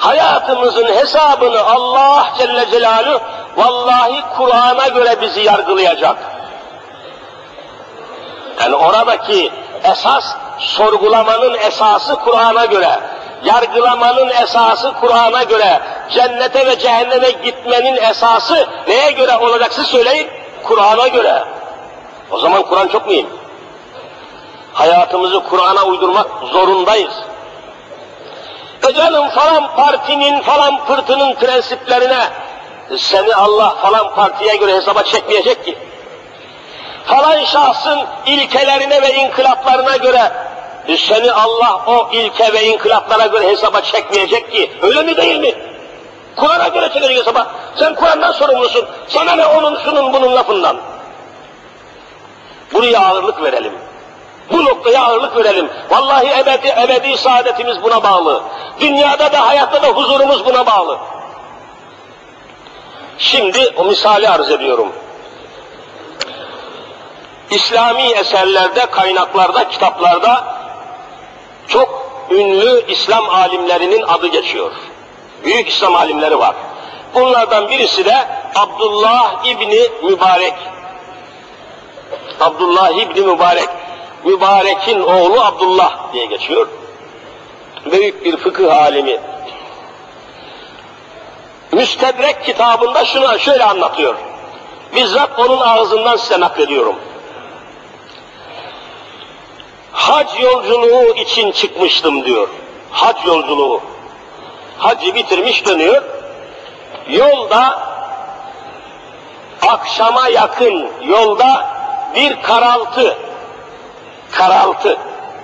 hayatımızın hesabını Allah Celle Celaluhu vallahi Kur'an'a göre bizi yargılayacak. Yani oradaki esas sorgulamanın esası Kur'an'a göre, yargılamanın esası Kur'an'a göre, cennete ve cehenneme gitmenin esası neye göre olacaksa söyleyin? Kur'an'a göre. O zaman Kur'an çok mühim. Hayatımızı Kur'an'a uydurmak zorundayız. E canım falan partinin falan pırtının prensiplerine seni Allah falan partiye göre hesaba çekmeyecek ki. Falan şahsın ilkelerine ve inkılaplarına göre seni Allah o ilke ve inkılaplara göre hesaba çekmeyecek ki. Öyle mi değil mi? Kur'an'a göre çekecek hesaba. Sen Kur'an'dan sorumlusun. Sana ne onun şunun bunun lafından. Buraya ağırlık verelim. Bu noktaya ağırlık verelim. Vallahi ebedi, ebedi saadetimiz buna bağlı. Dünyada da hayatta da huzurumuz buna bağlı. Şimdi o misali arz ediyorum. İslami eserlerde, kaynaklarda, kitaplarda çok ünlü İslam alimlerinin adı geçiyor. Büyük İslam alimleri var. Bunlardan birisi de Abdullah İbni Mübarek. Abdullah İbni Mübarek. Mübarek'in oğlu Abdullah diye geçiyor. Büyük bir fıkıh alimi. Müstedrek kitabında şunu şöyle anlatıyor. Bizzat onun ağzından size naklediyorum. Hac yolculuğu için çıkmıştım diyor. Hac yolculuğu. Hacı bitirmiş dönüyor. Yolda akşama yakın yolda bir karaltı karaltı.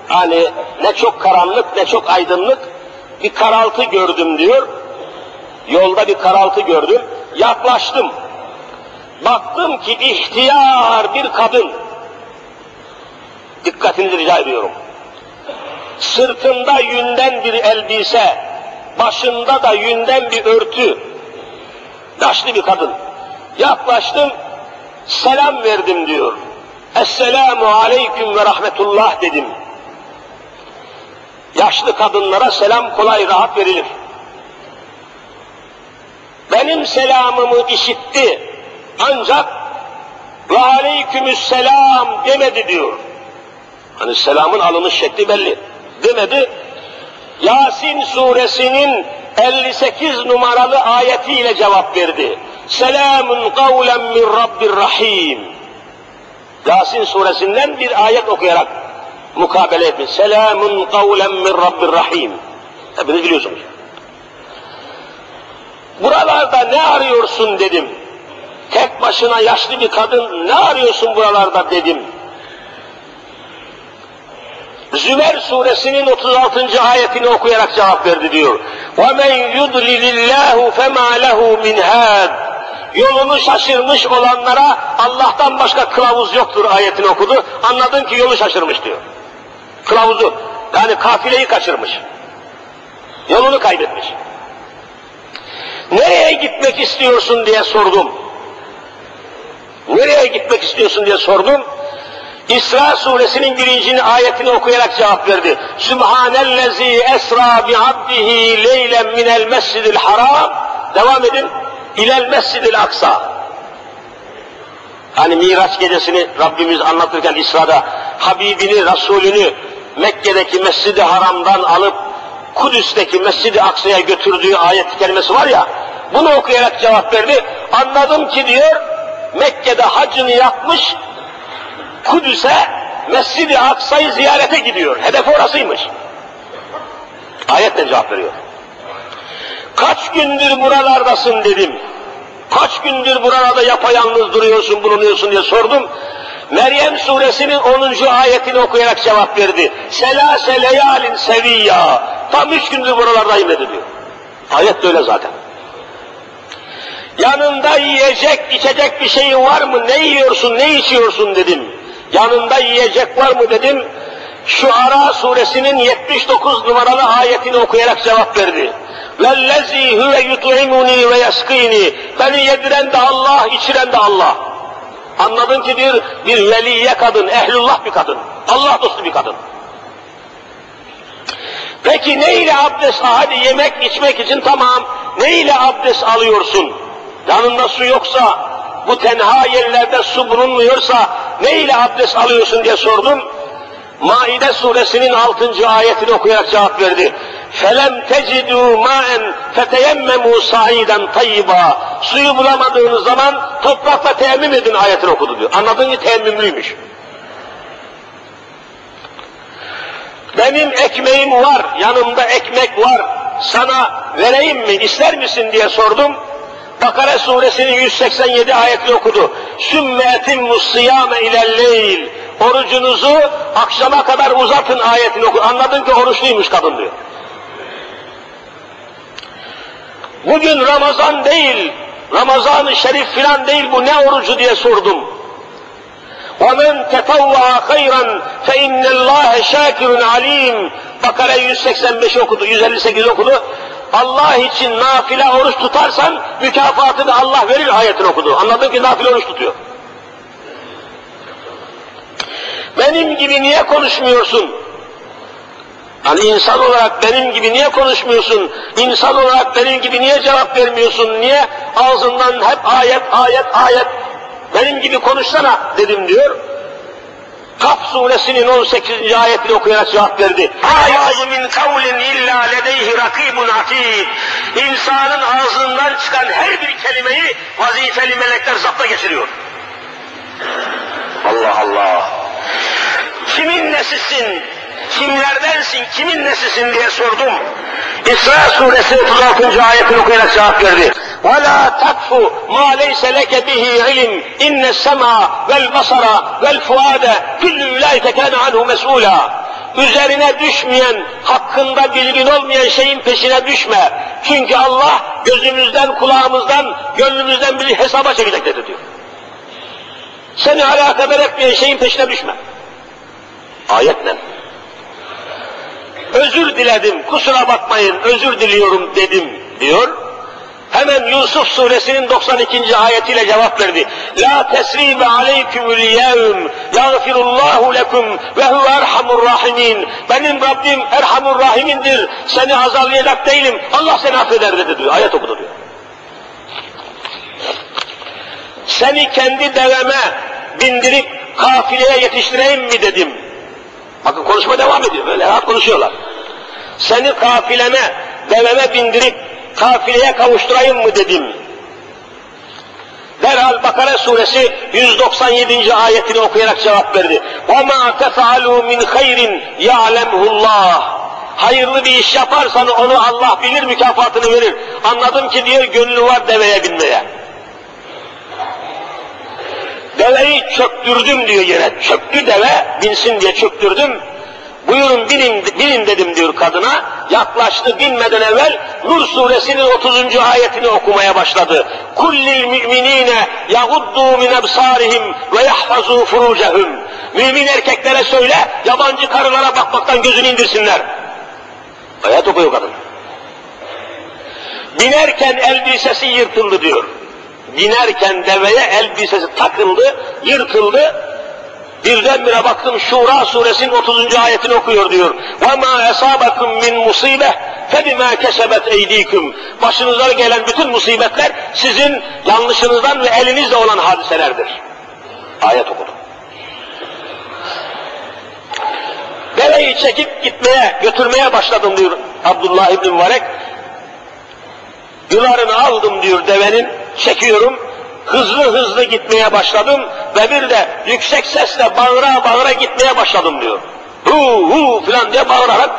Hani ne çok karanlık ne çok aydınlık bir karaltı gördüm diyor. Yolda bir karaltı gördüm. Yaklaştım. Baktım ki ihtiyar bir kadın. Dikkatinizi rica ediyorum. Sırtında yünden bir elbise, başında da yünden bir örtü. Yaşlı bir kadın. Yaklaştım, selam verdim diyor. Esselamu aleyküm ve rahmetullah dedim. Yaşlı kadınlara selam kolay rahat verilir. Benim selamımı işitti. Ancak ve aleykümüsselam demedi diyor. Hani selamın alınış şekli belli. Demedi. Yasin suresinin 58 numaralı ayetiyle cevap verdi. Selamun kavlen min Rabbir Rahim. Yasin suresinden bir ayet okuyarak mukabele etmiş. Selamun kavlen min Rabbir Rahim. Hepiniz biliyorsunuz. Buralarda ne arıyorsun dedim. Tek başına yaşlı bir kadın ne arıyorsun buralarda dedim. Zümer suresinin 36. ayetini okuyarak cevap verdi diyor. وَمَنْ يُضْلِلِ اللّٰهُ فَمَا لَهُ مِنْ هَادٍ Yolunu şaşırmış olanlara Allah'tan başka kılavuz yoktur ayetini okudu. Anladın ki yolu şaşırmış diyor. Kılavuzu yani kafileyi kaçırmış. Yolunu kaybetmiş. Nereye gitmek istiyorsun diye sordum. Nereye gitmek istiyorsun diye sordum. İsra suresinin birinci ayetini okuyarak cevap verdi. Sübhanellezi esra bi abdihi leylen minel mescidil haram. Devam edin. İlel mescidil aksa. Hani Miraç gecesini Rabbimiz anlatırken İsra'da Habibini, Resulünü Mekke'deki Mescid-i Haram'dan alıp Kudüs'teki Mescid-i Aksa'ya götürdüğü ayet kelimesi var ya, bunu okuyarak cevap verdi. Anladım ki diyor, Mekke'de hacını yapmış, Kudüs'e Mescid-i Aksa'yı ziyarete gidiyor. Hedef orasıymış. Ayetle cevap veriyor. Kaç gündür buralardasın dedim. Kaç gündür buralarda yapayalnız duruyorsun, bulunuyorsun diye sordum. Meryem suresinin 10. ayetini okuyarak cevap verdi. Selase leyalin seviyya. Tam üç gündür buralardayım dedi diyor. Ayet de öyle zaten. Yanında yiyecek, içecek bir şeyin var mı? Ne yiyorsun, ne içiyorsun dedim. Yanında yiyecek var mı dedim şu Ara suresinin 79 numaralı ayetini okuyarak cevap verdi. Vellezî huve yut'imuni ve yaskîni. Beni yediren de Allah, içiren de Allah. Anladın ki diyor, bir veliye kadın, ehlullah bir kadın, Allah dostu bir kadın. Peki ne ile abdest al? Hadi yemek içmek için tamam. Ne ile abdest alıyorsun? Yanında su yoksa, bu tenha yerlerde su bulunmuyorsa ne ile abdest alıyorsun diye sordum. Maide suresinin 6. ayetini okuyarak cevap verdi. فَلَمْ تَجِدُوا مَاءً فَتَيَمَّمُوا سَعِيدًا طَيِّبًا Suyu bulamadığınız zaman toprakla teyemmüm edin ayetini okudu diyor. Anladın ki teyemmümlüymüş. Benim ekmeğim var, yanımda ekmek var, sana vereyim mi, ister misin diye sordum. Bakara suresinin 187 ayetini okudu. Sümme etimmus sıyame ilelleyl. Orucunuzu akşama kadar uzatın ayetini oku. Anladın ki oruçluymuş kadın diyor. Bugün Ramazan değil, Ramazan-ı Şerif filan değil bu ne orucu diye sordum. وَمَنْ تَطَوَّعَ خَيْرًا فَاِنَّ اللّٰهَ شَاكِرٌ عَلِيمٌ Bakara 185 okudu, 158 okudu. Allah için nafile oruç tutarsan mükafatını Allah verir ayetini okudu. Anladın ki nafile oruç tutuyor. Benim gibi niye konuşmuyorsun? Hani insan olarak benim gibi niye konuşmuyorsun? İnsan olarak benim gibi niye cevap vermiyorsun? Niye ağzından hep ayet, ayet, ayet? Benim gibi konuşsana dedim diyor. Kaf suresinin 18. ayetini okuyarak cevap verdi. Ayâzu min kavlin illa ledeyhi rakibun atid. İnsanın ağzından çıkan her bir kelimeyi vazifeli melekler zapta geçiriyor. Allah Allah. Kimin nesisin? Kimlerdensin, kimin nesisin diye sordum. İsra suresi 36. ayetini okuyarak cevap verdi. وَلَا تَقْفُ مَا لَيْسَ لَكَ بِهِ عِلِمْ اِنَّ السَّمَا وَالْبَصَرَ وَالْفُعَادَ كُلُّ اُولَٰئِكَ كَانَ عَنْهُ مَسْئُولًا Üzerine düşmeyen, hakkında bilgin olmayan şeyin peşine düşme. Çünkü Allah gözümüzden, kulağımızdan, gönlümüzden bir hesaba çekecektir diyor. Seni alakadar etmeyen şeyin peşine düşme. Ayetle. Özür diledim, kusura bakmayın, özür diliyorum dedim diyor. Hemen Yusuf suresinin 92. ayetiyle cevap verdi. La tesribe aleykümül yevm yagfirullahu lekum ve huve erhamur rahimin. Benim Rabbim erhamur rahimindir. Seni azarlayacak değilim. Allah seni affeder dedi diyor. Ayet okudu diyor. Seni kendi deveme bindirip kafileye yetiştireyim mi dedim. Bakın konuşma devam ediyor. Böyle rahat konuşuyorlar. Seni kafileme, deveme bindirip kafileye kavuşturayım mı dedim. Derhal Bakara suresi 197. ayetini okuyarak cevap verdi. وَمَا تَفَعَلُوا مِنْ خَيْرٍ يَعْلَمْهُ اللّٰهِ Hayırlı bir iş yaparsan onu Allah bilir mükafatını verir. Anladım ki diyor gönlü var deveye binmeye. Deveyi çöktürdüm diyor yere. Çöktü deve, binsin diye çöktürdüm. Buyurun binin, binin dedim diyor kadına. Yaklaştı binmeden evvel Nur suresinin 30. ayetini okumaya başladı. Kullil müminine yaguddu min ebsarihim ve yahfazu furucehum. Mümin erkeklere söyle yabancı karılara bakmaktan gözünü indirsinler. Ayet okuyor kadın. Binerken elbisesi yırtıldı diyor. Binerken deveye elbisesi takıldı, yırtıldı, Birdenbire baktım Şura suresinin 30. ayetini okuyor diyor. وَمَا أَصَابَكُمْ مِنْ مُصِيبَةٍ فَبِمَا كَسَبَتْ اَيْد۪يكُمْ Başınıza gelen bütün musibetler sizin yanlışınızdan ve elinizle olan hadiselerdir. Ayet okudum. Deveyi çekip gitmeye, götürmeye başladım diyor Abdullah İbni Mübarek. Yularını aldım diyor devenin, çekiyorum, hızlı hızlı gitmeye başladım ve bir de yüksek sesle bağıra bağıra gitmeye başladım diyor. Hu hu filan diye bağırarak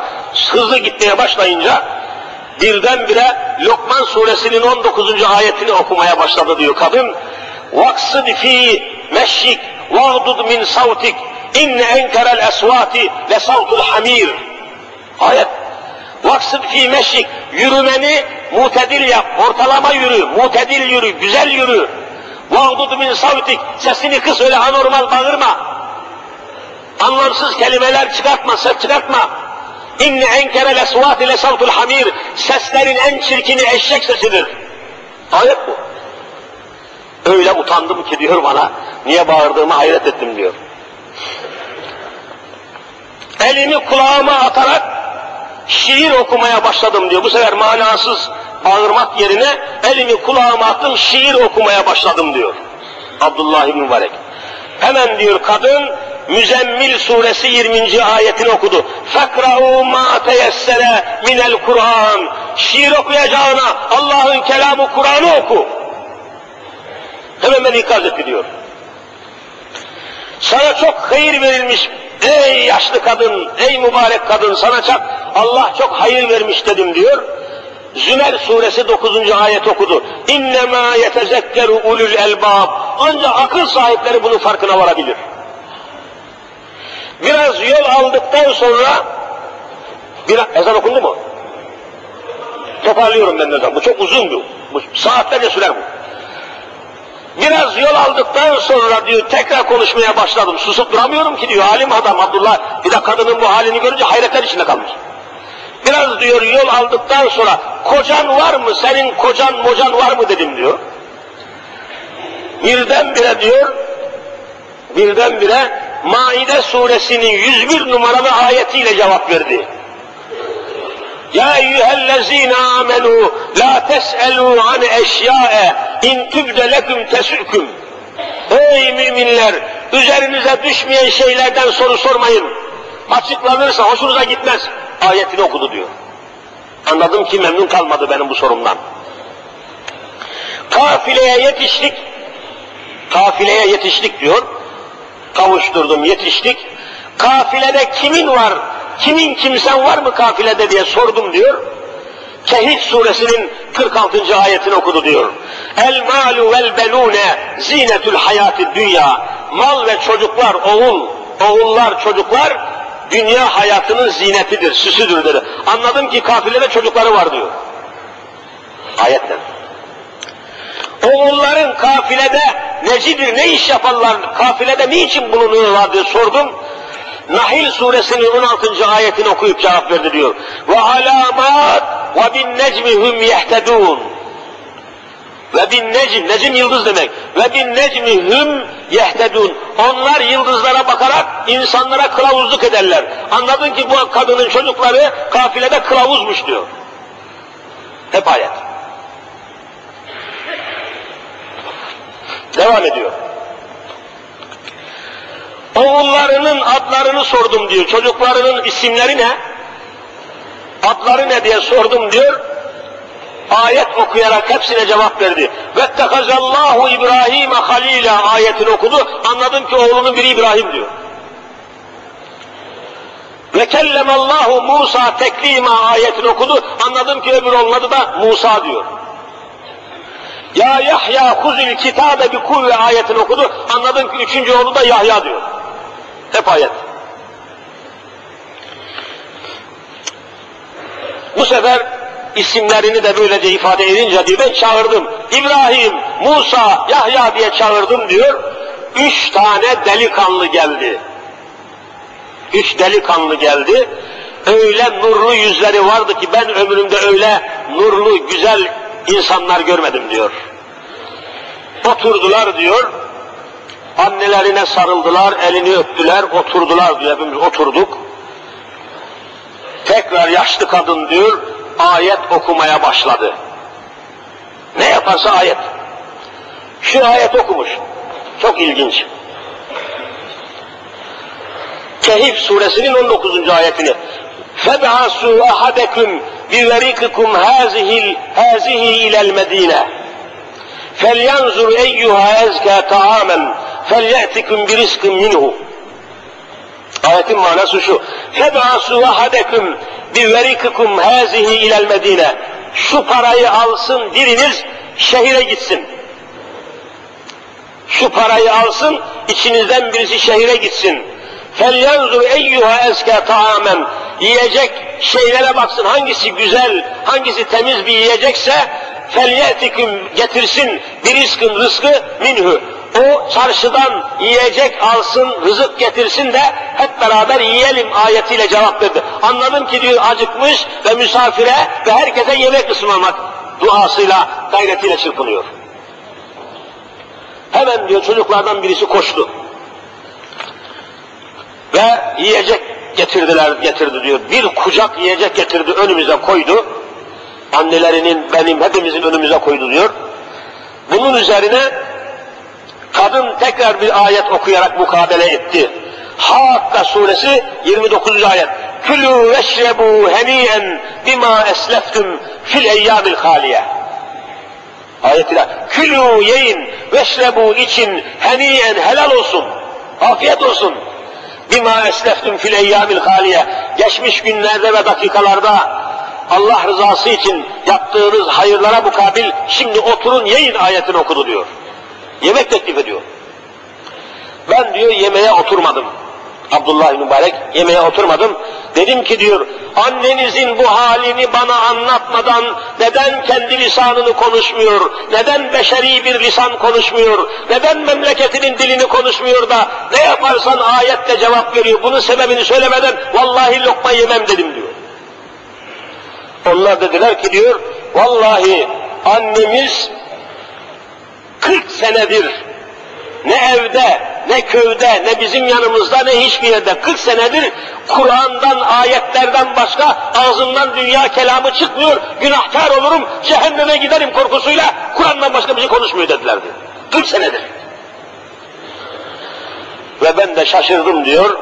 hızlı gitmeye başlayınca birdenbire Lokman suresinin 19. ayetini okumaya başladı diyor kadın. Vaksıd fi meşşik vagdud min savtik inne enkerel esvati le savtul hamir. Ayet. Vaksıd fi meşşik yürümeni mutedil yap, ortalama yürü, mutedil yürü, güzel yürü. Vahdudu min savtik, sesini kıs öyle anormal bağırma. Anlamsız kelimeler çıkartma, ses çıkartma. İnne enkere lesvat ile savtul hamir, seslerin en çirkini eşek sesidir. Ayet bu. Öyle utandım ki diyor bana, niye bağırdığımı hayret ettim diyor. Elimi kulağıma atarak şiir okumaya başladım diyor. Bu sefer manasız, bağırmak yerine elimi kulağıma attım şiir okumaya başladım diyor. Abdullah İbni Mübarek. Hemen diyor kadın Müzemmil suresi 20. ayetini okudu. Fekra'u ma teyessere minel Kur'an. Şiir okuyacağına Allah'ın kelamı Kur'an'ı oku. Hemen beni ikaz etti diyor. Sana çok hayır verilmiş ey yaşlı kadın, ey mübarek kadın sana çok Allah çok hayır vermiş dedim diyor. Zümer suresi 9. ayet okudu. İnnemâ yetezekkeru ulul elbab. Ancak akıl sahipleri bunun farkına varabilir. Biraz yol aldıktan sonra bir ezan okundu mu? Toparlıyorum ben ezan. Bu çok uzun bu. bu saatlerce sürer bu. Biraz yol aldıktan sonra diyor tekrar konuşmaya başladım. Susup duramıyorum ki diyor alim adam Abdullah. Bir de kadının bu halini görünce hayretler içinde kalmış. Biraz diyor yol aldıktan sonra kocan var mı senin kocan mocan var mı dedim diyor. Birdenbire diyor birdenbire Maide suresinin 101 numaralı ayetiyle cevap verdi. Ya eyyühellezine amenu la tes'elu an eşya'e in tübde leküm tesüküm. Ey müminler üzerinize düşmeyen şeylerden soru sormayın. Açıklanırsa hoşunuza gitmez. Ayetini okudu diyor. Anladım ki memnun kalmadı benim bu sorumdan. Kafileye yetiştik. Kafileye yetiştik diyor. Kavuşturdum, yetiştik. Kafilede kimin var, kimin kimsen var mı kafilede diye sordum diyor. Kehif suresinin 46. ayetini okudu diyor. El malu vel belune zinetul hayati dünya. Mal ve çocuklar, oğul, oğullar, çocuklar dünya hayatının zinetidir, süsüdür dedi. Anladım ki kafilede çocukları var diyor. Ayetle. Oğulların kafilede necidir, ne iş yaparlar, kafilede niçin bulunuyorlar diye sordum. Nahil suresinin 16. ayetini okuyup cevap verdi diyor. Ve alamat ve bin necmihum yehtedun. Ve bin necm, necim yıldız demek. Ve bin necmihum yehtedun. Onlar yıldızlara bakarak insanlara kılavuzluk ederler. Anladın ki bu kadının çocukları kafilede kılavuzmuş diyor. Hep ayet. Devam ediyor. Oğullarının adlarını sordum diyor. Çocuklarının isimleri ne? Adları ne diye sordum diyor. Ayet okuyarak hepsine cevap verdi. Vettekazallahu İbrahim halila ayetini okudu. Anladım ki oğlunun biri İbrahim diyor. Ve kellemallahu Musa teklima ayetini okudu. Anladım ki öbür onun adı da Musa diyor. Ya Yahya huzil kitabe bi kuvve ayetini okudu. Anladım ki üçüncü oğlu da Yahya diyor. Hep ayet. Bu sefer isimlerini de böylece ifade edince diyor ben çağırdım. İbrahim, Musa, Yahya diye çağırdım diyor. Üç tane delikanlı geldi. Üç delikanlı geldi. Öyle nurlu yüzleri vardı ki ben ömrümde öyle nurlu, güzel insanlar görmedim diyor. Oturdular diyor. Annelerine sarıldılar, elini öptüler, oturdular diyor. Hepimiz oturduk. Tekrar yaşlı kadın diyor, ayet okumaya başladı. Ne yaparsa ayet. Şu ayet okumuş. Çok ilginç. Kehif suresinin 19. ayetini. Feb'asu ahadeküm biverikikum hazihil hazihi ilel medine. Felyanzur eyyuha ezke taamen. Felyetikum birizkim minhu. Ayetin manası şu. فَبْعَسُوا أَحَدَكُمْ بِوَرِقِكُمْ هَذِهِ اِلَى الْمَد۪ينَ Şu parayı alsın biriniz şehire gitsin. Şu parayı alsın, içinizden birisi şehire gitsin. فَلْيَنْظُرْ اَيُّهَا اَزْكَى طَعَامًا Yiyecek şeylere baksın hangisi güzel, hangisi temiz bir yiyecekse فَلْيَأْتِكُمْ getirsin bir rızkın rızkı minhu. O çarşıdan yiyecek alsın, rızık getirsin de hep beraber yiyelim ayetiyle cevap verdi. Anladım ki diyor acıkmış ve misafire ve herkese yemek ısmarlamak duasıyla, gayretiyle çırpınıyor. Hemen diyor çocuklardan birisi koştu. Ve yiyecek getirdiler, getirdi diyor. Bir kucak yiyecek getirdi, önümüze koydu. Annelerinin, benim, hepimizin önümüze koydu diyor. Bunun üzerine kadın tekrar bir ayet okuyarak mukabele etti. Hakka suresi 29. ayet. Külü veşrebu heniyen bima esleftum fil eyyamil haliye. Ayetiyle külü yiyin veşrebu için heniyen helal olsun. Afiyet olsun. Bima esleftum fil eyyamil haliye. Geçmiş günlerde ve dakikalarda Allah rızası için yaptığınız hayırlara mukabil şimdi oturun yiyin ayetini okudu diyor. Yemek teklif ediyor. Ben diyor yemeğe oturmadım. Abdullah mübarek yemeğe oturmadım. Dedim ki diyor annenizin bu halini bana anlatmadan neden kendi lisanını konuşmuyor, neden beşeri bir lisan konuşmuyor, neden memleketinin dilini konuşmuyor da ne yaparsan ayette cevap veriyor. Bunun sebebini söylemeden vallahi lokma yemem dedim diyor. Onlar dediler ki diyor vallahi annemiz 40 senedir ne evde, ne köyde, ne bizim yanımızda, ne hiçbir yerde 40 senedir Kur'an'dan, ayetlerden başka ağzından dünya kelamı çıkmıyor, günahkar olurum, cehenneme giderim korkusuyla Kur'an'dan başka bir şey konuşmuyor dedilerdi. 40 senedir. Ve ben de şaşırdım diyor.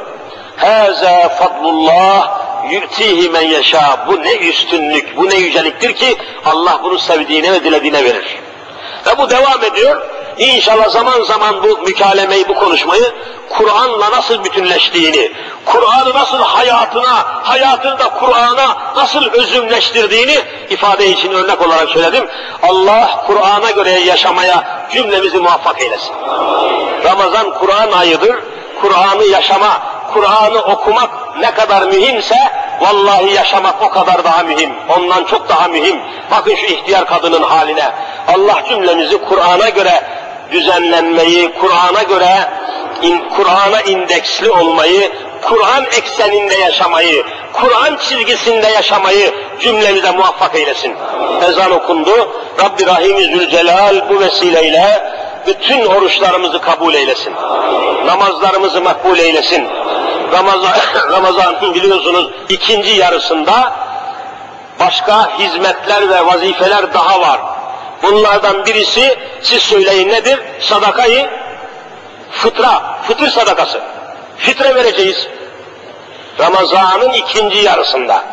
Hâzâ fadlullah yu'tihi men yaşa. Bu ne üstünlük, bu ne yüceliktir ki Allah bunu sevdiğine ve dilediğine verir. Ve bu devam ediyor. İnşallah zaman zaman bu mükalemeyi, bu konuşmayı Kur'an'la nasıl bütünleştiğini, Kur'an'ı nasıl hayatına, hayatını da Kur'an'a nasıl özümleştirdiğini ifade için örnek olarak söyledim. Allah Kur'an'a göre yaşamaya cümlemizi muvaffak eylesin. Ramazan Kur'an ayıdır. Kur'an'ı yaşama, Kur'an'ı okumak ne kadar mühimse vallahi yaşamak o kadar daha mühim. Ondan çok daha mühim. Bakın şu ihtiyar kadının haline. Allah cümlemizi Kur'an'a göre düzenlenmeyi, Kur'an'a göre Kur'an'a indeksli olmayı, Kur'an ekseninde yaşamayı, Kur'an çizgisinde yaşamayı cümlemize muvaffak eylesin. Ezan okundu. Rabbi Rahim-i Zülcelal bu vesileyle bütün oruçlarımızı kabul eylesin. Namazlarımızı makbul eylesin. Ramazan, Ramazan'ın biliyorsunuz ikinci yarısında başka hizmetler ve vazifeler daha var. Bunlardan birisi siz söyleyin nedir? Sadakayı fıtra, fıtır sadakası. Fitre vereceğiz. Ramazan'ın ikinci yarısında.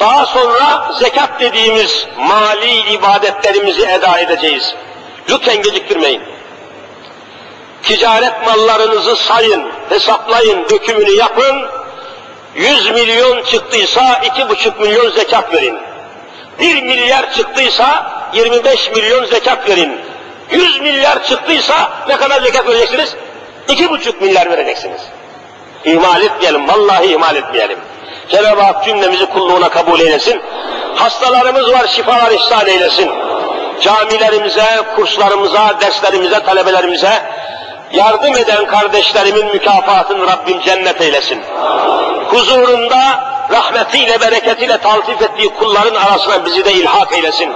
Daha sonra zekat dediğimiz mali ibadetlerimizi eda edeceğiz. Lütfen geciktirmeyin. Ticaret mallarınızı sayın, hesaplayın, dökümünü yapın. 100 milyon çıktıysa iki buçuk milyon zekat verin. 1 milyar çıktıysa 25 milyon zekat verin. 100 milyar çıktıysa ne kadar zekat vereceksiniz? İki buçuk milyar vereceksiniz. İhmal etmeyelim, vallahi ihmal etmeyelim. Cenab-ı Hak cümlemizi kulluğuna kabul eylesin. Hastalarımız var, şifalar ihsan eylesin. Camilerimize, kurslarımıza, derslerimize, talebelerimize yardım eden kardeşlerimin mükafatını Rabbim cennet eylesin. Huzurunda rahmetiyle, bereketiyle taltif ettiği kulların arasına bizi de ilhak eylesin.